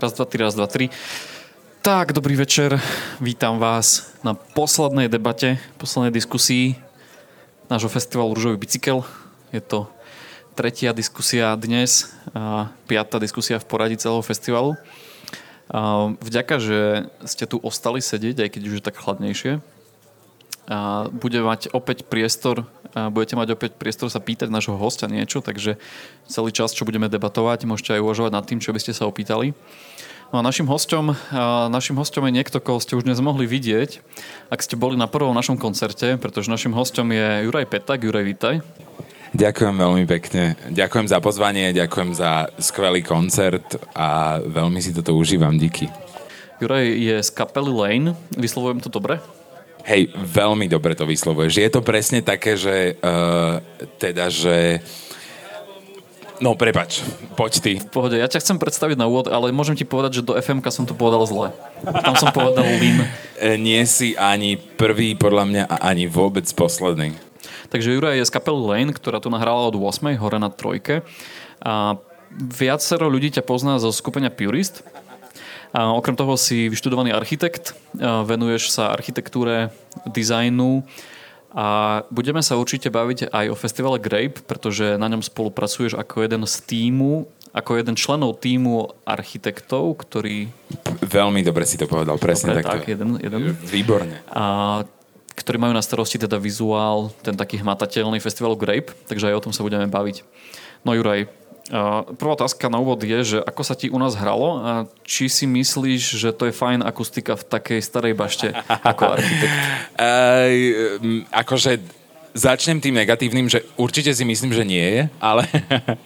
Raz, dva, tri, raz, dva, tri. Tak, dobrý večer. Vítam vás na poslednej debate, poslednej diskusii nášho festivalu Rúžový bicykel. Je to tretia diskusia dnes a piatá diskusia v poradí celého festivalu. A vďaka, že ste tu ostali sedieť, aj keď už je tak chladnejšie, a bude mať opäť priestor, a budete mať opäť priestor sa pýtať nášho hostia niečo, takže celý čas, čo budeme debatovať, môžete aj uvažovať nad tým, čo by ste sa opýtali. No a našim hosťom, našim hosťom je niekto, koho ste už dnes mohli vidieť, ak ste boli na prvom našom koncerte, pretože našim hosťom je Juraj Petak. Juraj, vítaj. Ďakujem veľmi pekne. Ďakujem za pozvanie, ďakujem za skvelý koncert a veľmi si toto užívam. Díky. Juraj je z kapely Lane. Vyslovujem to dobre? Hej, veľmi dobre to vyslovuješ. Je to presne také, že uh, teda, že No, prepač, poď ty. V pohode, ja ťa chcem predstaviť na úvod, ale môžem ti povedať, že do FMK som to povedal zle. Tam som povedal Lin. E, nie si ani prvý, podľa mňa, a ani vôbec posledný. Takže Juraj je z kapely Lane, ktorá tu nahrala od 8. hore na trojke. A viacero ľudí ťa pozná zo skupenia Purist. A okrem toho si vyštudovaný architekt, venuješ sa architektúre, dizajnu, a budeme sa určite baviť aj o festivale Grape, pretože na ňom spolupracuješ ako jeden z týmu, ako jeden členov týmu architektov, ktorý... Veľmi dobre si to povedal, presne dobre, takto. Tak, jeden, jeden. Výborne. A ktorí majú na starosti teda vizuál, ten taký hmatateľný festival Grape, takže aj o tom sa budeme baviť. No Juraj, Prvá otázka na úvod je, že ako sa ti u nás hralo a či si myslíš, že to je fajn akustika v takej starej bašte ako architekt? Uh, akože začnem tým negatívnym, že určite si myslím, že nie je, ale,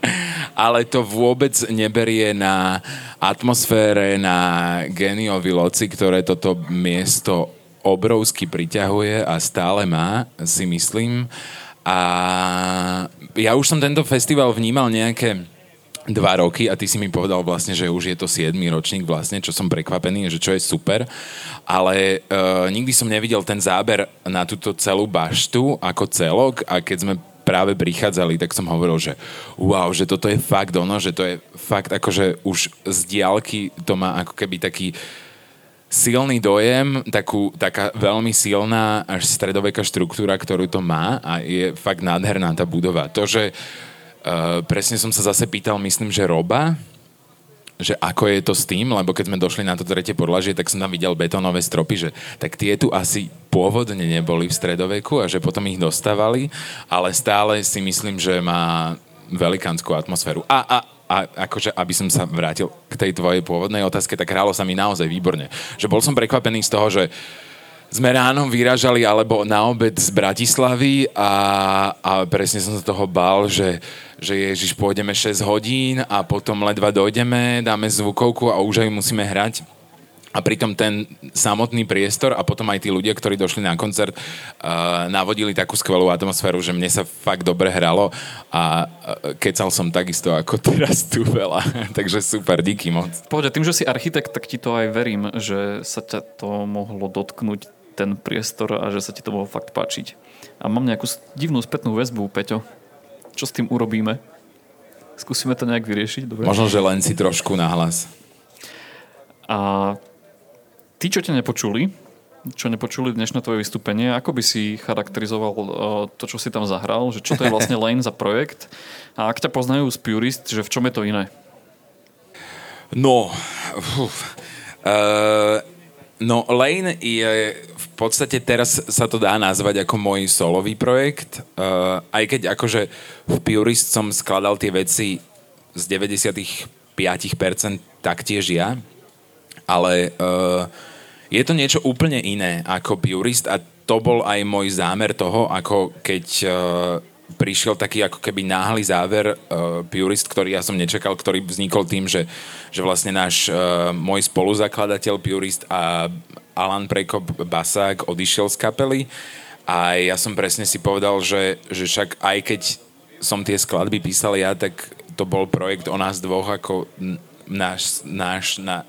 ale to vôbec neberie na atmosfére, na geniovi loci, ktoré toto miesto obrovsky priťahuje a stále má, si myslím. A ja už som tento festival vnímal nejaké dva roky a ty si mi povedal vlastne, že už je to 7. ročník vlastne, čo som prekvapený, že čo je super, ale uh, nikdy som nevidel ten záber na túto celú baštu ako celok a keď sme práve prichádzali, tak som hovoril, že wow, že toto je fakt ono, že to je fakt akože už z diálky to má ako keby taký silný dojem, takú, taká veľmi silná až stredoveká štruktúra, ktorú to má a je fakt nádherná tá budova. To, že uh, presne som sa zase pýtal, myslím, že Roba, že ako je to s tým, lebo keď sme došli na to tretie podlažie, tak som tam videl betónové stropy, že tak tie tu asi pôvodne neboli v stredoveku a že potom ich dostávali, ale stále si myslím, že má velikánsku atmosféru. A, a, a akože, aby som sa vrátil k tej tvojej pôvodnej otázke, tak hrálo sa mi naozaj výborne. Že bol som prekvapený z toho, že sme ráno vyražali alebo na obed z Bratislavy a, a presne som sa toho bál, že, že Ježiš, pôjdeme 6 hodín a potom ledva dojdeme, dáme zvukovku a už aj musíme hrať. A pritom ten samotný priestor a potom aj tí ľudia, ktorí došli na koncert, uh, navodili takú skvelú atmosféru, že mne sa fakt dobre hralo a uh, kecal som takisto ako teraz tu veľa. Takže super, díky moc. Pohode, tým, že si architekt, tak ti to aj verím, že sa ťa to mohlo dotknúť ten priestor a že sa ti to mohlo fakt páčiť. A mám nejakú divnú spätnú väzbu, Peťo. Čo s tým urobíme? Skúsime to nejak vyriešiť? Dobre? Možno, že len si trošku nahlas. A tí, čo ťa nepočuli, čo nepočuli dnešné tvoje vystúpenie, ako by si charakterizoval uh, to, čo si tam zahral, že čo to je vlastne Lane za projekt a ak ťa poznajú z Purist, že v čom je to iné? No, uf, uh, No Lane je v podstate teraz sa to dá nazvať ako môj solový projekt. Uh, aj keď akože v Purist som skladal tie veci z 95% taktiež ja. Ale uh, je to niečo úplne iné ako Purist a to bol aj môj zámer toho, ako keď uh, prišiel taký ako keby náhly záver uh, Purist, ktorý ja som nečakal, ktorý vznikol tým, že, že vlastne náš uh, môj spoluzakladateľ Purist a Alan Prekop Basák odišiel z kapely a ja som presne si povedal, že, že však aj keď som tie skladby písal ja, tak to bol projekt o nás dvoch ako náš, náš na,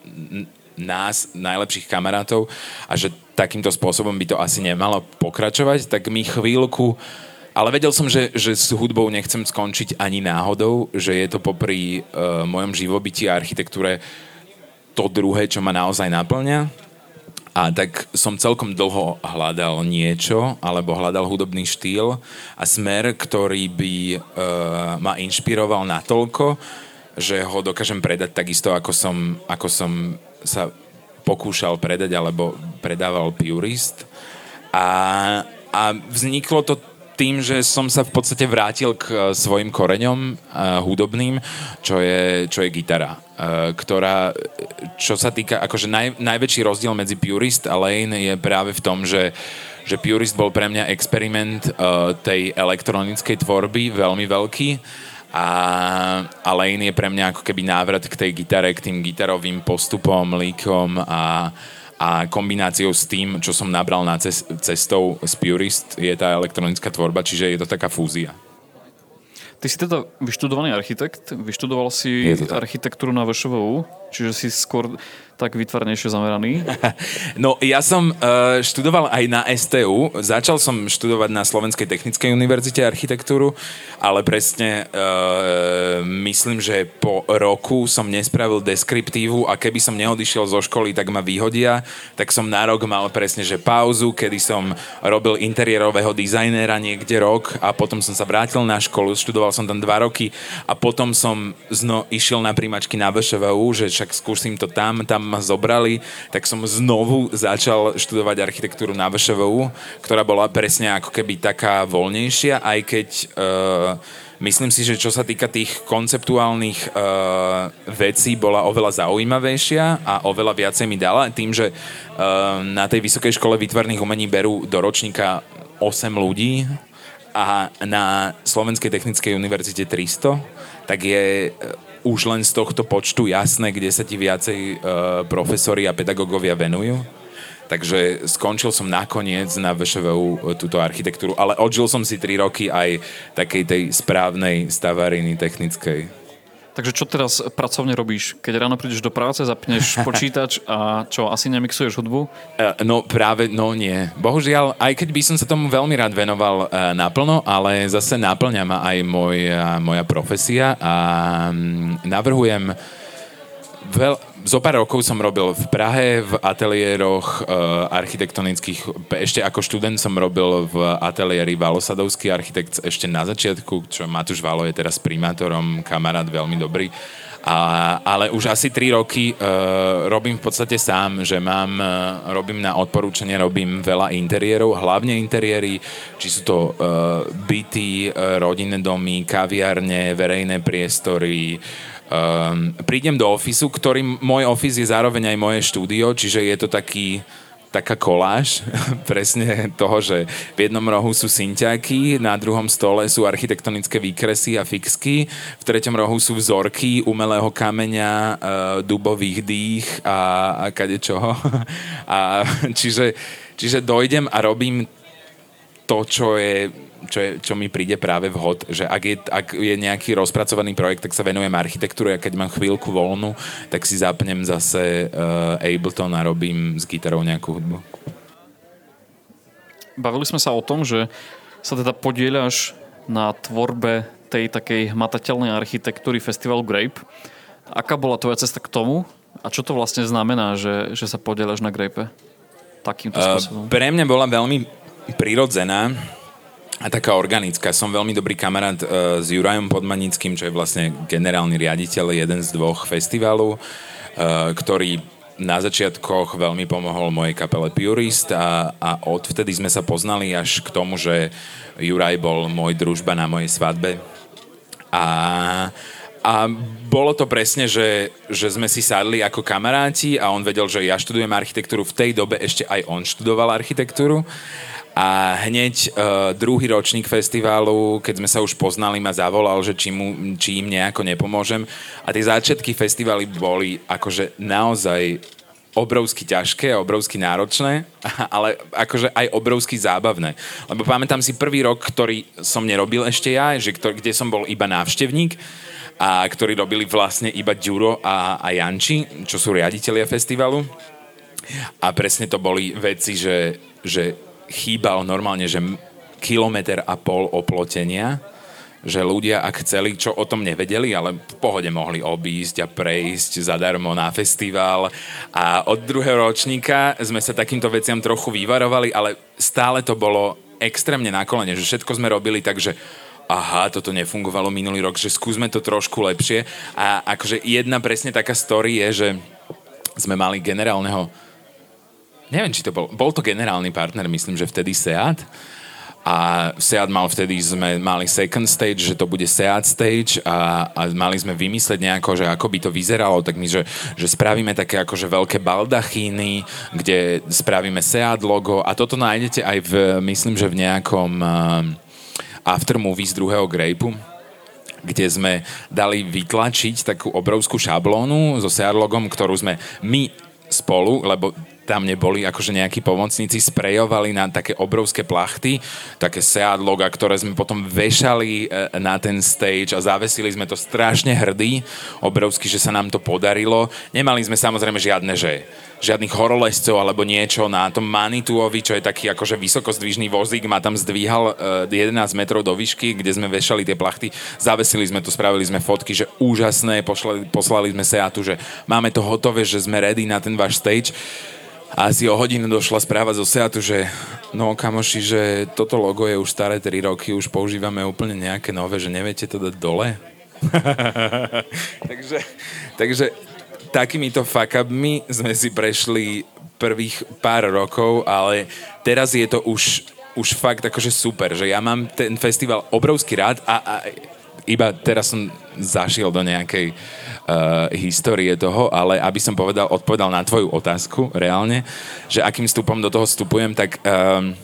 nás, najlepších kamarátov a že takýmto spôsobom by to asi nemalo pokračovať, tak mi chvíľku ale vedel som, že, že s hudbou nechcem skončiť ani náhodou, že je to popri uh, mojom živobytí a architektúre to druhé, čo ma naozaj naplňa. A tak som celkom dlho hľadal niečo, alebo hľadal hudobný štýl a smer, ktorý by uh, ma inšpiroval natoľko, že ho dokážem predať takisto, ako som, ako som sa pokúšal predať alebo predával Purist. A, a vzniklo to tým, že som sa v podstate vrátil k uh, svojim koreňom uh, hudobným, čo je, čo je gitara, uh, ktorá, čo sa týka, akože naj, najväčší rozdiel medzi Purist a Lane je práve v tom, že že Purist bol pre mňa experiment uh, tej elektronickej tvorby veľmi veľký a, a Lane je pre mňa ako keby návrat k tej gitare, k tým gitarovým postupom, líkom a, a kombináciou s tým, čo som nabral na cestou z Purist, je tá elektronická tvorba, čiže je to taká fúzia. Ty si teda vyštudovaný architekt, vyštudoval si architektúru na VŠVU, čiže si skôr tak vytvarnejšie zameraný? No, ja som uh, študoval aj na STU. Začal som študovať na Slovenskej technickej univerzite architektúru, ale presne uh, myslím, že po roku som nespravil deskriptívu a keby som neodišiel zo školy, tak ma vyhodia. Tak som na rok mal presne, že pauzu, kedy som robil interiérového dizajnéra niekde rok a potom som sa vrátil na školu, študoval som tam dva roky a potom som zno išiel na príjmačky na VŠVU, že skúsim to tam, tam ma zobrali, tak som znovu začal študovať architektúru na VŠVU, ktorá bola presne ako keby taká voľnejšia, aj keď uh, myslím si, že čo sa týka tých konceptuálnych uh, vecí, bola oveľa zaujímavejšia a oveľa viacej mi dala. Tým, že uh, na tej Vysokej škole výtvarných umení berú do ročníka 8 ľudí a na Slovenskej technickej univerzite 300, tak je už len z tohto počtu jasné, kde sa ti viacej uh, profesori a pedagógovia venujú. Takže skončil som nakoniec na VŠVU e, túto architektúru, ale odžil som si 3 roky aj takej tej správnej stavariny technickej. Takže čo teraz pracovne robíš? Keď ráno prídeš do práce, zapneš počítač a čo, asi nemixuješ hudbu? Uh, no práve, no nie. Bohužiaľ, aj keď by som sa tomu veľmi rád venoval uh, naplno, ale zase naplňa ma aj moja, moja profesia a um, navrhujem veľ, zo pár rokov som robil v Prahe v ateliéroch uh, architektonických. Ešte ako študent som robil v ateliéri Valosadovský architekt ešte na začiatku, čo Matúš Valo je teraz primátorom, kamarát veľmi dobrý. A, ale už asi 3 roky uh, robím v podstate sám, že mám, uh, robím na odporúčanie, robím veľa interiérov, hlavne interiéry, či sú to uh, byty, uh, rodinné domy, kaviarne, verejné priestory, um, prídem do ofisu, ktorý môj office je zároveň aj moje štúdio, čiže je to taký taká koláž presne toho, že v jednom rohu sú synťáky, na druhom stole sú architektonické výkresy a fixky, v treťom rohu sú vzorky umelého kameňa, e, dubových dých a, a kadečoho. A, čiže, čiže dojdem a robím to, čo je čo, je, čo mi príde práve vhod, že ak je, ak je nejaký rozpracovaný projekt, tak sa venujem architektúre a keď mám chvíľku voľnu, tak si zapnem zase uh, Ableton a robím s gitarou nejakú hudbu. Bavili sme sa o tom, že sa teda podieľaš na tvorbe tej takej hmatateľnej architektúry festivalu Grape. Aká bola tvoja cesta k tomu a čo to vlastne znamená, že, že sa podieľaš na Grape takýmto spôsobom? Uh, pre mňa bola veľmi prirodzená a taká organická. Som veľmi dobrý kamarát uh, s Jurajom Podmanickým, čo je vlastne generálny riaditeľ jeden z dvoch festivalov, uh, ktorý na začiatkoch veľmi pomohol mojej kapele Purist a, a odvtedy sme sa poznali až k tomu, že Juraj bol môj družba na mojej svadbe. A, a bolo to presne, že, že sme si sadli ako kamaráti a on vedel, že ja študujem architektúru. V tej dobe ešte aj on študoval architektúru. A hneď uh, druhý ročník festivalu, keď sme sa už poznali, ma zavolal, že či, mu, či im nejako nepomôžem. A tie začiatky festivaly boli akože naozaj obrovsky ťažké a obrovsky náročné, ale akože aj obrovsky zábavné. Lebo pamätám si prvý rok, ktorý som nerobil ešte ja, že ktorý, kde som bol iba návštevník a ktorí robili vlastne iba Ďuro a, a Janči, čo sú riaditeľia festivalu. A presne to boli veci, že, že chýbal normálne, že kilometr a pol oplotenia, že ľudia, ak chceli, čo o tom nevedeli, ale v pohode mohli obísť a prejsť zadarmo na festival. A od druhého ročníka sme sa takýmto veciam trochu vyvarovali, ale stále to bolo extrémne na kolene, že všetko sme robili tak, že aha, toto nefungovalo minulý rok, že skúsme to trošku lepšie. A akože jedna presne taká story je, že sme mali generálneho neviem, či to bol, bol to generálny partner, myslím, že vtedy SEAT. A SEAT mal vtedy, sme mali second stage, že to bude SEAT stage a, a mali sme vymysleť nejako, že ako by to vyzeralo, tak my, že, že spravíme také akože veľké baldachíny, kde spravíme SEAT logo. A toto nájdete aj v, myslím, že v nejakom uh, aftermovie z druhého Grapeu kde sme dali vytlačiť takú obrovskú šablónu so SEAT logom, ktorú sme my spolu, lebo tam neboli akože nejakí pomocníci, sprejovali na také obrovské plachty, také Seat loga, ktoré sme potom vešali e, na ten stage a zavesili sme to strašne hrdí, obrovsky, že sa nám to podarilo. Nemali sme samozrejme žiadne, že žiadnych horolescov alebo niečo na tom Manituovi, čo je taký akože vysokozdvižný vozík, ma tam zdvíhal 11 e, metrov do výšky, kde sme vešali tie plachty, zavesili sme to, spravili sme fotky, že úžasné, poslali, poslali sme Seatu, že máme to hotové, že sme ready na ten váš stage a asi o hodinu došla správa zo Seatu, že no kamoši, že toto logo je už staré 3 roky, už používame úplne nejaké nové, že neviete to dať dole? takže, takže takýmito fakabmi sme si prešli prvých pár rokov, ale teraz je to už, už fakt akože super, že ja mám ten festival obrovský rád a, a iba teraz som zašiel do nejakej uh, histórie toho, ale aby som povedal, odpovedal na tvoju otázku reálne, že akým stupom do toho vstupujem, tak uh,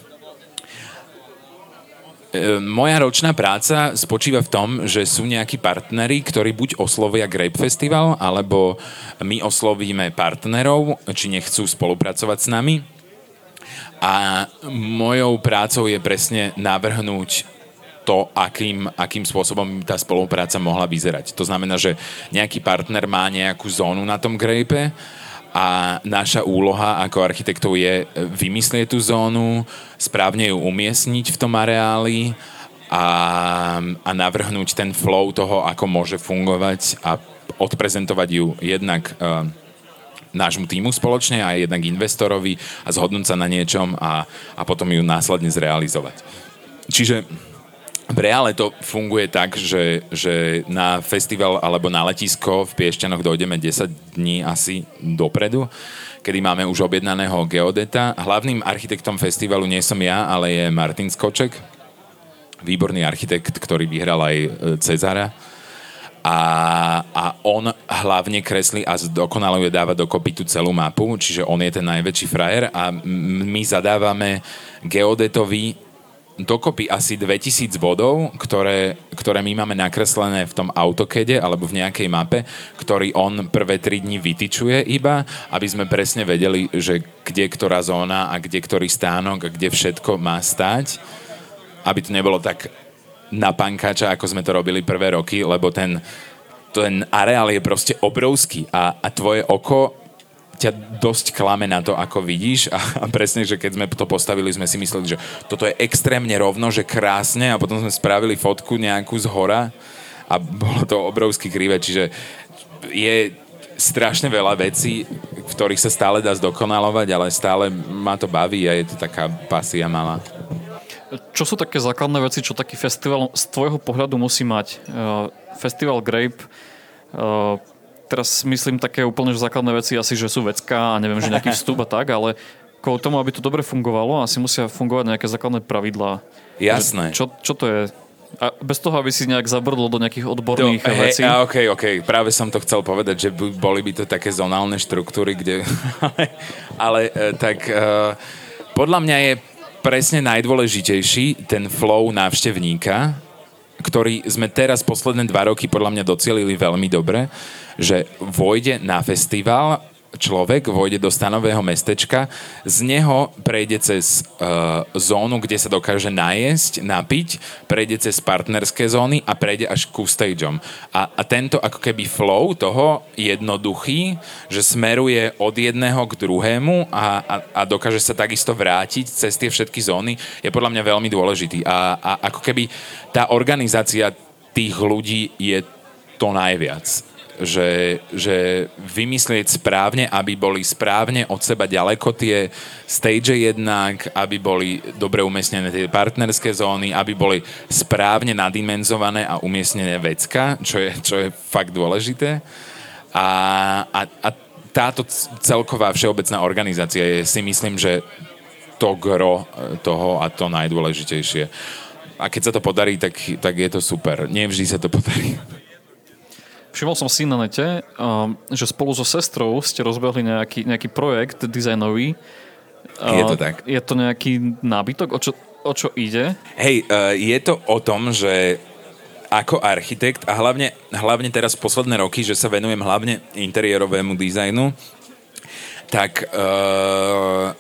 moja ročná práca spočíva v tom, že sú nejakí partneri, ktorí buď oslovia Grape Festival, alebo my oslovíme partnerov, či nechcú spolupracovať s nami. A mojou prácou je presne navrhnúť to, akým, akým spôsobom tá spolupráca mohla vyzerať. To znamená, že nejaký partner má nejakú zónu na tom grape a naša úloha ako architektov je vymyslieť tú zónu, správne ju umiestniť v tom areáli a, a navrhnúť ten flow toho, ako môže fungovať a odprezentovať ju jednak uh, nášmu týmu spoločne a jednak investorovi a zhodnúť sa na niečom a, a potom ju následne zrealizovať. Čiže v reále to funguje tak, že, že na festival alebo na letisko v Piešťanoch dojdeme 10 dní asi dopredu, kedy máme už objednaného geodeta. Hlavným architektom festivalu nie som ja, ale je Martin Skoček, výborný architekt, ktorý vyhral aj e, Cezara. A, a on hlavne kreslí a dokonaluje dáva dokopy tú celú mapu, čiže on je ten najväčší frajer a my zadávame geodetovi dokopy asi 2000 bodov, ktoré, ktoré my máme nakreslené v tom autokede alebo v nejakej mape, ktorý on prvé 3 dní vytyčuje iba, aby sme presne vedeli, že kde ktorá zóna a kde ktorý stánok a kde všetko má stať, aby to nebolo tak na pankáča, ako sme to robili prvé roky, lebo ten, ten areál je proste obrovský a, a tvoje oko ťa dosť klame na to, ako vidíš a, a presne, že keď sme to postavili, sme si mysleli, že toto je extrémne rovno, že krásne a potom sme spravili fotku nejakú z hora a bolo to obrovsky krivé, čiže je strašne veľa vecí, v ktorých sa stále dá zdokonalovať, ale stále ma to baví a je to taká pasia malá. Čo sú také základné veci, čo taký festival z tvojho pohľadu musí mať? Uh, festival Grape uh, teraz myslím také úplne že základné veci asi, že sú vecka a neviem, že nejaký vstup a tak, ale kvôli tomu, aby to dobre fungovalo, asi musia fungovať nejaké základné pravidlá. Jasné. Čo, čo to je? A bez toho, aby si nejak zabrdol do nejakých odborných do, vecí. Hey, OK, OK. Práve som to chcel povedať, že boli by to také zonálne štruktúry, kde... ale e, tak uh, podľa mňa je presne najdôležitejší ten flow návštevníka, ktorý sme teraz posledné dva roky podľa mňa docielili veľmi dobre že vojde na festival človek vojde do stanového mestečka, z neho prejde cez uh, zónu, kde sa dokáže najesť, napiť, prejde cez partnerské zóny a prejde až ku stageom. A, a tento ako keby flow toho jednoduchý, že smeruje od jedného k druhému a, a, a dokáže sa takisto vrátiť cez tie všetky zóny, je podľa mňa veľmi dôležitý. A, a ako keby tá organizácia tých ľudí je to najviac. Že, že vymyslieť správne, aby boli správne od seba ďaleko tie stage jednak, aby boli dobre umiestnené tie partnerské zóny, aby boli správne nadimenzované a umiestnené vecka, čo je, čo je fakt dôležité. A, a, a táto celková všeobecná organizácia je si myslím, že to gro e, toho a to najdôležitejšie. A keď sa to podarí, tak, tak je to super. Nevždy sa to podarí. Všimol som si na nete, um, že spolu so sestrou ste rozbehli nejaký, nejaký projekt dizajnový. Je to tak. Je to nejaký nábytok? O čo, o čo ide? Hej, uh, je to o tom, že ako architekt a hlavne, hlavne teraz posledné roky, že sa venujem hlavne interiérovému dizajnu, tak, uh,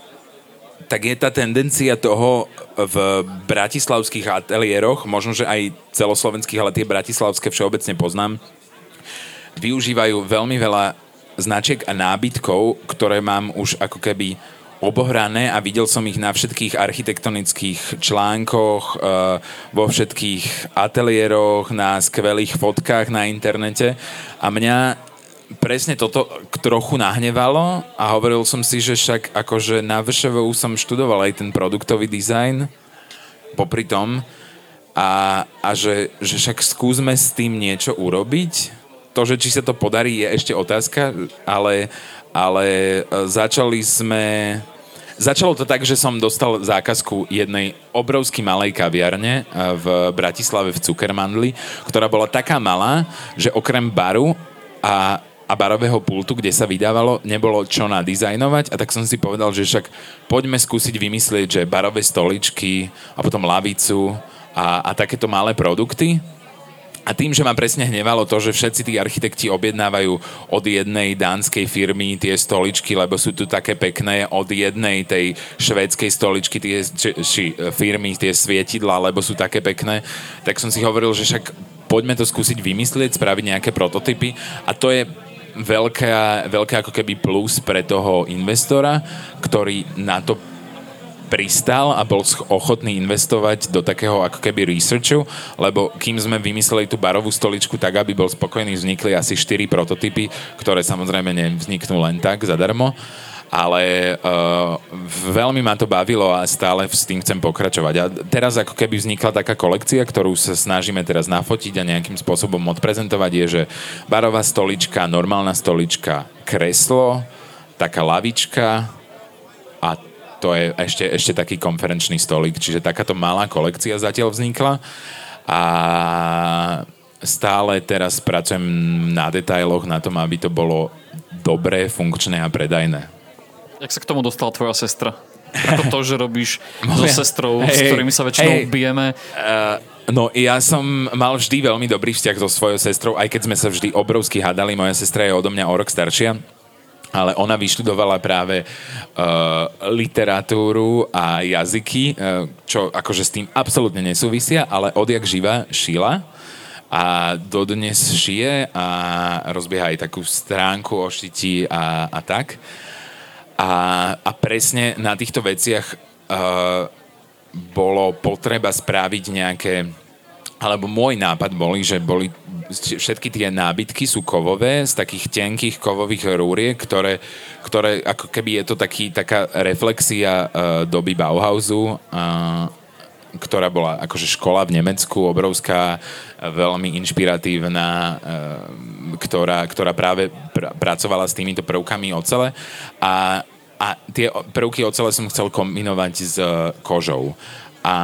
tak je tá tendencia toho v bratislavských ateliéroch, možno, že aj celoslovenských, ale tie bratislavské všeobecne poznám, využívajú veľmi veľa značiek a nábytkov, ktoré mám už ako keby obohrané a videl som ich na všetkých architektonických článkoch, eh, vo všetkých ateliéroch, na skvelých fotkách na internete. A mňa presne toto trochu nahnevalo a hovoril som si, že však akože na VŠVU som študoval aj ten produktový dizajn popri tom a, a že, že však skúsme s tým niečo urobiť to, že či sa to podarí, je ešte otázka, ale, ale e, začali sme... Začalo to tak, že som dostal zákazku jednej obrovsky malej kaviarne e, v Bratislave v Cukermandli, ktorá bola taká malá, že okrem baru a, a barového pultu, kde sa vydávalo, nebolo čo nadizajnovať. A tak som si povedal, že však poďme skúsiť vymyslieť, že barové stoličky a potom lavicu a, a takéto malé produkty a tým, že ma presne hnevalo to, že všetci tí architekti objednávajú od jednej dánskej firmy tie stoličky, lebo sú tu také pekné, od jednej tej švédskej stoličky tie či, či, firmy, tie svietidla, lebo sú také pekné, tak som si hovoril, že však poďme to skúsiť vymyslieť, spraviť nejaké prototypy. A to je veľká, veľká ako keby plus pre toho investora, ktorý na to pristal a bol ochotný investovať do takého ako keby researchu, lebo kým sme vymysleli tú barovú stoličku tak, aby bol spokojný, vznikli asi 4 prototypy, ktoré samozrejme nevzniknú len tak zadarmo ale uh, veľmi ma to bavilo a stále s tým chcem pokračovať. A teraz ako keby vznikla taká kolekcia, ktorú sa snažíme teraz nafotiť a nejakým spôsobom odprezentovať, je, že barová stolička, normálna stolička, kreslo, taká lavička to je ešte, ešte taký konferenčný stolík, čiže takáto malá kolekcia zatiaľ vznikla a stále teraz pracujem na detailoch, na tom, aby to bolo dobré, funkčné a predajné. Jak sa k tomu dostala tvoja sestra? Ako to, že robíš so sestrou, hey, s ktorými sa väčšinou hey, bijeme? Uh, No ja som mal vždy veľmi dobrý vzťah so svojou sestrou, aj keď sme sa vždy obrovsky hádali. Moja sestra je odo mňa o rok staršia ale ona vyštudovala práve uh, literatúru a jazyky, uh, čo akože s tým absolútne nesúvisia, ale odjak živa šila a dodnes šije a rozbieha aj takú stránku o šiti a, a tak. A, a presne na týchto veciach uh, bolo potreba spraviť nejaké alebo môj nápad boli, že boli všetky tie nábytky sú kovové, z takých tenkých kovových rúriek, ktoré, ktoré ako keby je to taký, taká reflexia uh, doby Bauhausu, uh, ktorá bola akože škola v Nemecku, obrovská, veľmi inšpiratívna, uh, ktorá, ktorá práve pr- pracovala s týmito prvkami ocele a, a tie prvky ocele som chcel kombinovať s kožou. A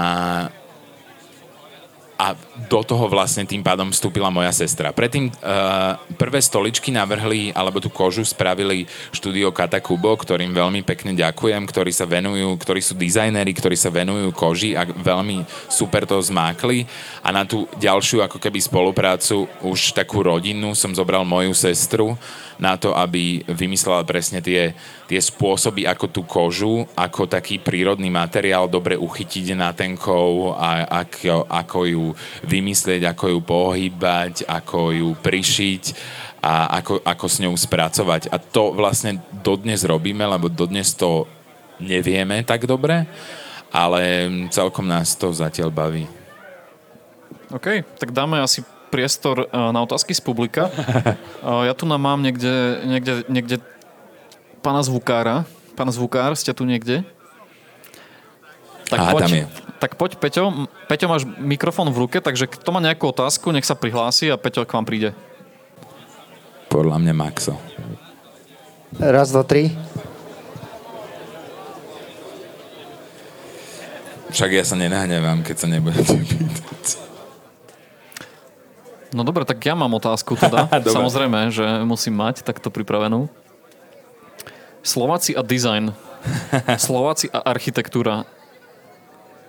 a do toho vlastne tým pádom vstúpila moja sestra. Predtým uh, prvé stoličky navrhli, alebo tú kožu spravili štúdio Katakubo, ktorým veľmi pekne ďakujem, ktorí sa venujú, ktorí sú dizajneri, ktorí sa venujú koži a veľmi super to zmákli. A na tú ďalšiu ako keby spoluprácu už takú rodinnú som zobral moju sestru, na to, aby vymyslela presne tie, tie spôsoby, ako tú kožu, ako taký prírodný materiál dobre uchytiť na tenkou a ako, ako ju vymyslieť, ako ju pohybať, ako ju prišiť a ako, ako s ňou spracovať. A to vlastne dodnes robíme, lebo dodnes to nevieme tak dobre, ale celkom nás to zatiaľ baví. OK, tak dáme asi priestor uh, na otázky z publika. Uh, ja tu nám mám niekde, niekde, niekde pána zvukára. Pán zvukár, ste tu niekde? Tak Aha, poď, tam je. Tak poď, Peťo. Peťo, máš mikrofón v ruke, takže kto má nejakú otázku, nech sa prihlási a Peťo k vám príde. Podľa mňa Maxo. Raz, dva, tri. Však ja sa nenahnevam, keď sa nebudete pýtať. No dobre, tak ja mám otázku teda. Samozrejme, že musím mať takto pripravenú. Slováci a design. Slováci a architektúra.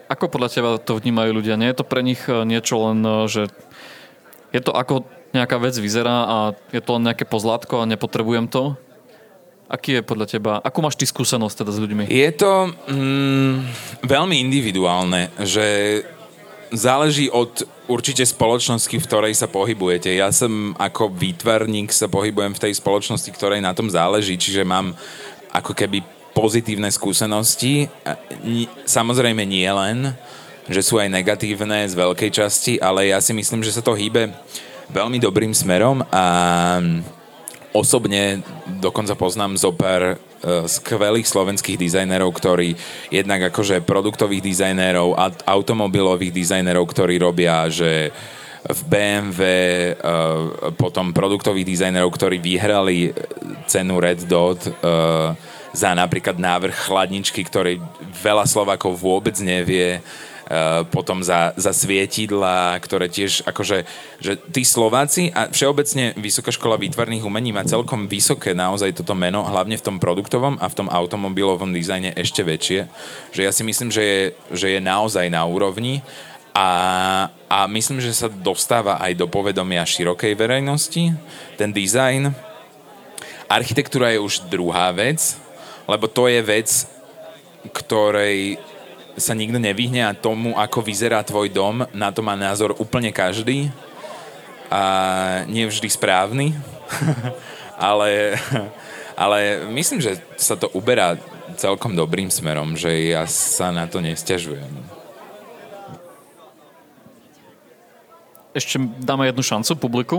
Ako podľa teba to vnímajú ľudia? Nie je to pre nich eh, niečo len, eh, že je to ako nejaká vec vyzerá a je to len nejaké pozlátko a nepotrebujem to? Aký je podľa teba, akú máš ty skúsenosť teda s ľuďmi? Je to mm, veľmi individuálne, že záleží od určite spoločnosti, v ktorej sa pohybujete. Ja som ako výtvarník sa pohybujem v tej spoločnosti, ktorej na tom záleží, čiže mám ako keby pozitívne skúsenosti. Samozrejme nie len, že sú aj negatívne z veľkej časti, ale ja si myslím, že sa to hýbe veľmi dobrým smerom a osobne dokonca poznám zo pár uh, skvelých slovenských dizajnerov, ktorí jednak akože produktových dizajnerov, automobilových dizajnerov, ktorí robia, že v BMW, e, potom produktových dizajnerov, ktorí vyhrali cenu Red Dot za napríklad návrh chladničky, ktorej veľa Slovákov vôbec nevie Eh, potom za, za svietidla, ktoré tiež akože, že tí Slováci a všeobecne Vysoká škola výtvarných umení má celkom vysoké naozaj toto meno, hlavne v tom produktovom a v tom automobilovom dizajne ešte väčšie, že ja si myslím, že je, že je naozaj na úrovni a, a myslím, že sa dostáva aj do povedomia širokej verejnosti, ten dizajn. Architektúra je už druhá vec, lebo to je vec, ktorej sa nikto nevyhne a tomu, ako vyzerá tvoj dom, na to má názor úplne každý a nie vždy správny, ale, ale myslím, že sa to uberá celkom dobrým smerom, že ja sa na to nestiažujem. Ešte dáme jednu šancu publiku.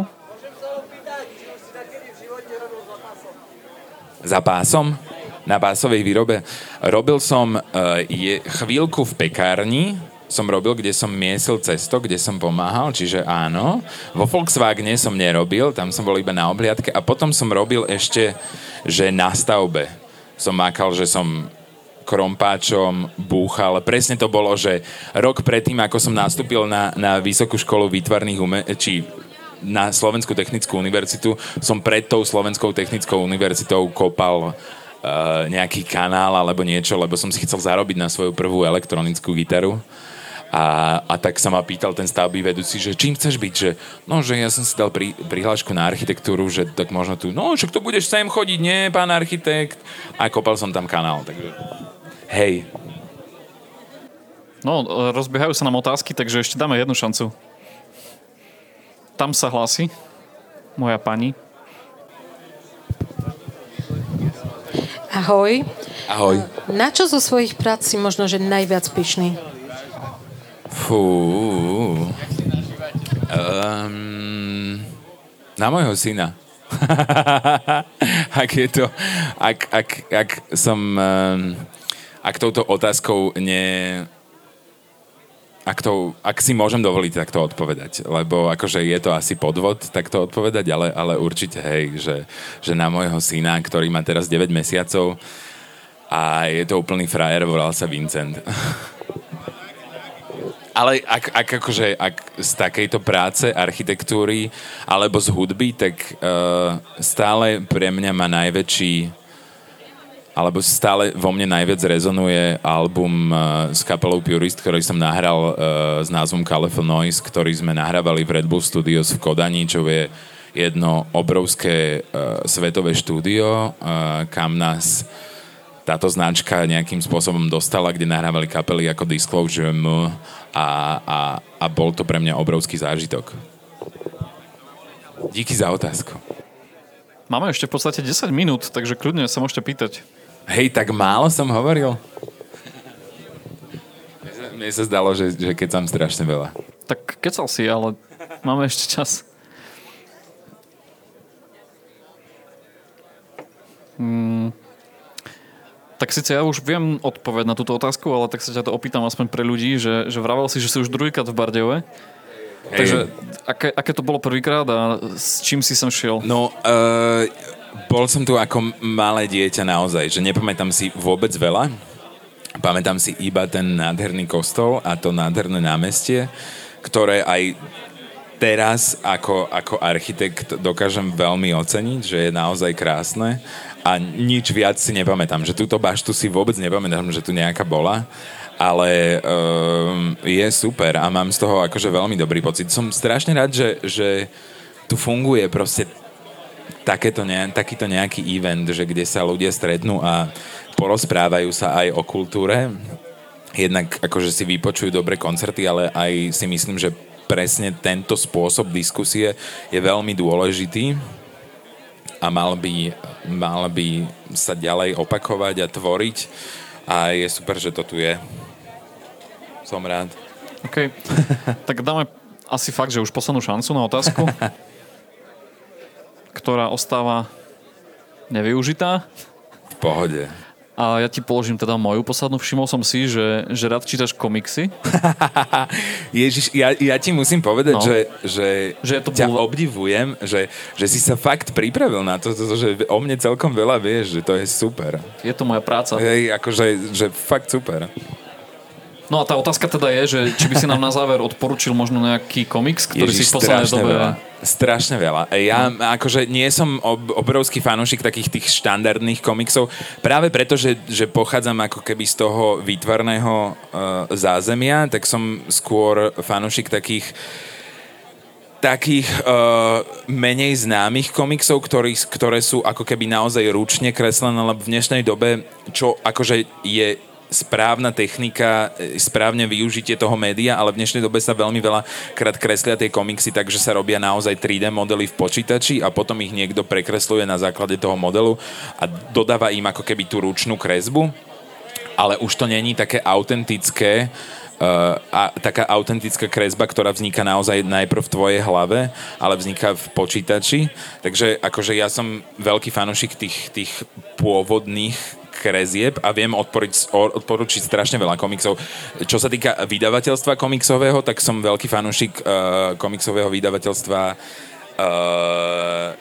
Za pásom? Na básovej výrobe. Robil som uh, je, chvíľku v pekárni, som robil, kde som miesil cesto, kde som pomáhal, čiže áno. Vo Volkswagene som nerobil, tam som bol iba na obliadke a potom som robil ešte, že na stavbe. Som mákal, že som krompáčom búchal. Presne to bolo, že rok predtým, ako som nastúpil na, na Vysokú školu výtvarných ume- či na Slovenskú technickú univerzitu, som pred tou Slovenskou technickou univerzitou kopal nejaký kanál alebo niečo, lebo som si chcel zarobiť na svoju prvú elektronickú gitaru. A, a tak sa ma pýtal ten stavby vedúci, že čím chceš byť, že no, že ja som si dal pri, prihlášku na architektúru, že tak možno tu, no, však to budeš sem chodiť, nie, pán architekt. A kopal som tam kanál, takže hej. No, rozbiehajú sa nám otázky, takže ešte dáme jednu šancu. Tam sa hlási moja pani. Ahoj. Ahoj. Na čo zo svojich prác si možno, že najviac pyšný? Fú. Um, na môjho syna. ak je to... Ak, ak, ak som... Um, ak touto otázkou ne ak, to, ak si môžem dovoliť takto odpovedať, lebo akože je to asi podvod takto odpovedať, ale, ale určite hej, že, že na môjho syna, ktorý má teraz 9 mesiacov a je to úplný frajer, volal sa Vincent. ale ak, ak, akože, ak z takejto práce, architektúry alebo z hudby, tak uh, stále pre mňa má najväčší alebo stále vo mne najviac rezonuje album uh, s kapelou Purist, ktorý som nahral uh, s názvom California Noise, ktorý sme nahrávali v Red Bull Studios v Kodani, čo je jedno obrovské uh, svetové štúdio, uh, kam nás táto značka nejakým spôsobom dostala, kde nahrávali kapely ako Disclosure M a, a, a bol to pre mňa obrovský zážitok. Díky za otázku. Máme ešte v podstate 10 minút, takže kľudne sa môžete pýtať. Hej, tak málo som hovoril. Mne sa zdalo, že, že keď som strašne veľa. Tak kecal si, ale Máme ešte čas. Hmm. Tak síce ja už viem odpovedať na túto otázku, ale tak sa ťa to opýtam aspoň pre ľudí, že, že vravel si, že si už druhýkrát v Bardejove. Takže aké, aké to bolo prvýkrát a s čím si sem šiel? No, uh, bol som tu ako malé dieťa naozaj, že nepamätám si vôbec veľa. Pamätám si iba ten nádherný kostol a to nádherné námestie, ktoré aj teraz ako, ako architekt dokážem veľmi oceniť, že je naozaj krásne a nič viac si nepamätám. Že túto baštu si vôbec nepamätám, že tu nejaká bola ale um, je super a mám z toho akože veľmi dobrý pocit. Som strašne rád, že, že tu funguje proste takéto ne, takýto nejaký event, že kde sa ľudia stretnú a porozprávajú sa aj o kultúre. Jednak akože si vypočujú dobre koncerty, ale aj si myslím, že presne tento spôsob diskusie je veľmi dôležitý a mal by, mal by sa ďalej opakovať a tvoriť a je super, že to tu je. Som rád. OK. tak dáme asi fakt, že už poslednú šancu na otázku, ktorá ostáva nevyužitá. V pohode. A ja ti položím teda moju poslednú. Všimol som si, že, že rád čítaš komiksy. Ježiš, ja, ja ti musím povedať, no. že, že, že ja to ťa bol... obdivujem, že, že si sa fakt pripravil na to, to, že o mne celkom veľa vieš, že to je super. Je to moja práca. Hej, akože že fakt super. No a tá otázka teda je, že či by si nám na záver odporučil možno nejaký komiks, ktorý Ježiš, si v poslednej dobe... Veľa. Strašne veľa. Ja no. akože nie som ob, obrovský fanúšik takých tých štandardných komiksov, práve preto, že, že pochádzam ako keby z toho výtvarného uh, zázemia, tak som skôr fanúšik takých takých uh, menej známych komiksov, ktorý, ktoré sú ako keby naozaj ručne kreslené, lebo v dnešnej dobe, čo akože je správna technika, e, správne využitie toho média, ale v dnešnej dobe sa veľmi veľa krát kreslia tie komiksy, takže sa robia naozaj 3D modely v počítači a potom ich niekto prekresluje na základe toho modelu a dodáva im ako keby tú ručnú kresbu, ale už to není také autentické, Uh, a taká autentická kresba, ktorá vzniká naozaj najprv v tvojej hlave, ale vzniká v počítači. Takže akože ja som veľký fanúšik tých, tých pôvodných krezieb a viem odporiť, odporučiť strašne veľa komiksov. Čo sa týka vydavateľstva komiksového, tak som veľký fanúšik uh, komiksového vydavateľstva uh,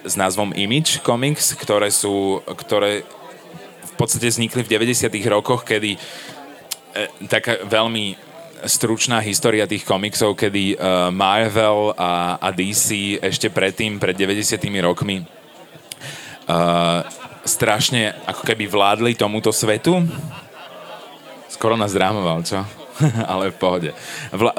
s názvom Image Comics, ktoré sú, ktoré v podstate vznikli v 90 rokoch, kedy uh, taká veľmi stručná história tých komiksov, kedy uh, Marvel a, a DC ešte predtým, pred 90 rokmi uh, strašne ako keby vládli tomuto svetu. Skoro nás drámoval, čo? ale v pohode.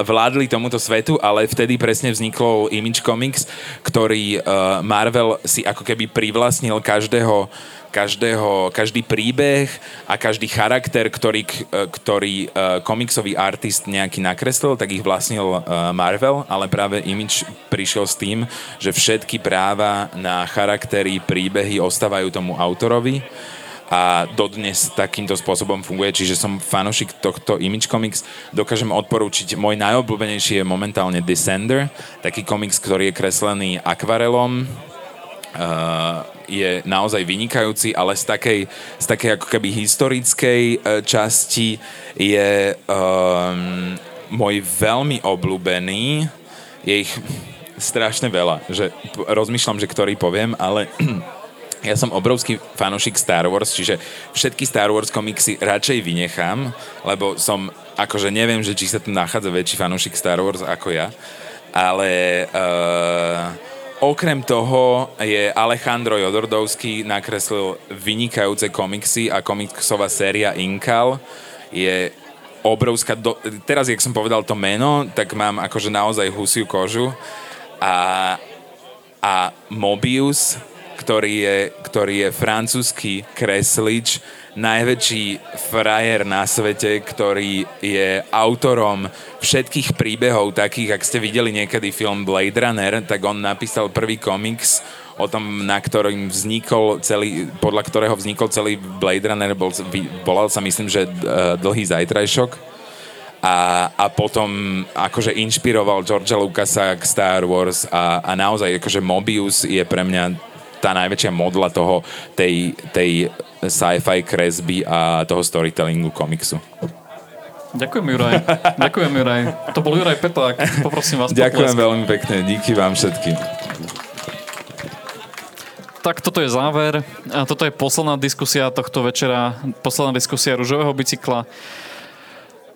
Vládli tomuto svetu, ale vtedy presne vznikol Image Comics, ktorý uh, Marvel si ako keby privlastnil každého každého, každý príbeh a každý charakter, ktorý, ktorý uh, komiksový artist nejaký nakreslil, tak ich vlastnil Marvel, ale práve Image prišiel s tým, že všetky práva na charaktery, príbehy ostávajú tomu autorovi a dodnes takýmto spôsobom funguje, čiže som fanošik tohto Image Comics. Dokážem odporúčiť, môj najobľúbenejší je momentálne Descender, taký komiks, ktorý je kreslený akvarelom, uh, je naozaj vynikajúci, ale z takej, z takej ako keby historickej uh, časti je um, môj veľmi obľúbený, je ich strašne veľa, že rozmýšľam, že ktorý poviem, ale ja som obrovský fanúšik Star Wars, čiže všetky Star Wars komiksy radšej vynechám, lebo som, akože neviem, že či sa tu nachádza väčší fanúšik Star Wars ako ja, ale uh, Okrem toho je Alejandro Jodordovský nakreslil vynikajúce komiksy a komiksová séria Inkal. Je obrovská... Do... Teraz, jak som povedal to meno, tak mám akože naozaj husiu kožu a, a Mobius, ktorý je, ktorý je francúzsky kreslič, najväčší frajer na svete, ktorý je autorom všetkých príbehov takých, ak ste videli niekedy film Blade Runner, tak on napísal prvý komiks o tom, na ktorým vznikol celý, podľa ktorého vznikol celý Blade Runner, bol, volal sa myslím, že uh, Dlhý zajtrajšok. A, a potom akože inšpiroval Georgia Lucasa k Star Wars a, a naozaj akože Mobius je pre mňa tá najväčšia modla toho, tej, tej sci-fi kresby a toho storytellingu komiksu. Ďakujem, Juraj. Ďakujem, Juraj. To bol Juraj Peták. Poprosím vás Ďakujem potlesk. veľmi pekne. Díky vám všetkým. Tak toto je záver. A toto je posledná diskusia tohto večera. Posledná diskusia rúžového bicykla.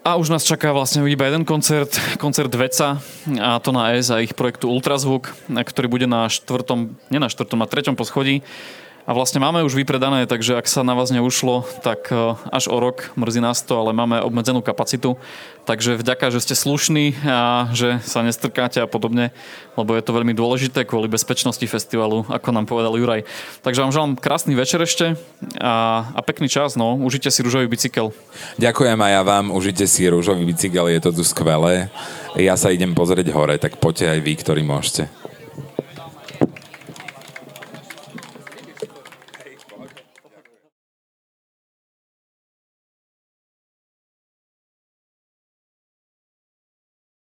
A už nás čaká vlastne iba jeden koncert, koncert Veca a to na S a ich projektu Ultrazvuk, ktorý bude na štvrtom, nie na štvrtom, na treťom poschodí. A vlastne máme už vypredané, takže ak sa na vás neušlo, tak e, až o rok, mrzí nás to, ale máme obmedzenú kapacitu. Takže vďaka, že ste slušní a že sa nestrkáte a podobne, lebo je to veľmi dôležité kvôli bezpečnosti festivalu, ako nám povedal Juraj. Takže vám želám krásny večer ešte a, a pekný čas, no. Užite si rúžový bicykel. Ďakujem aj ja vám. Užite si rúžový bicykel, je to tu skvelé. Ja sa idem pozrieť hore, tak poďte aj vy, ktorí môžete.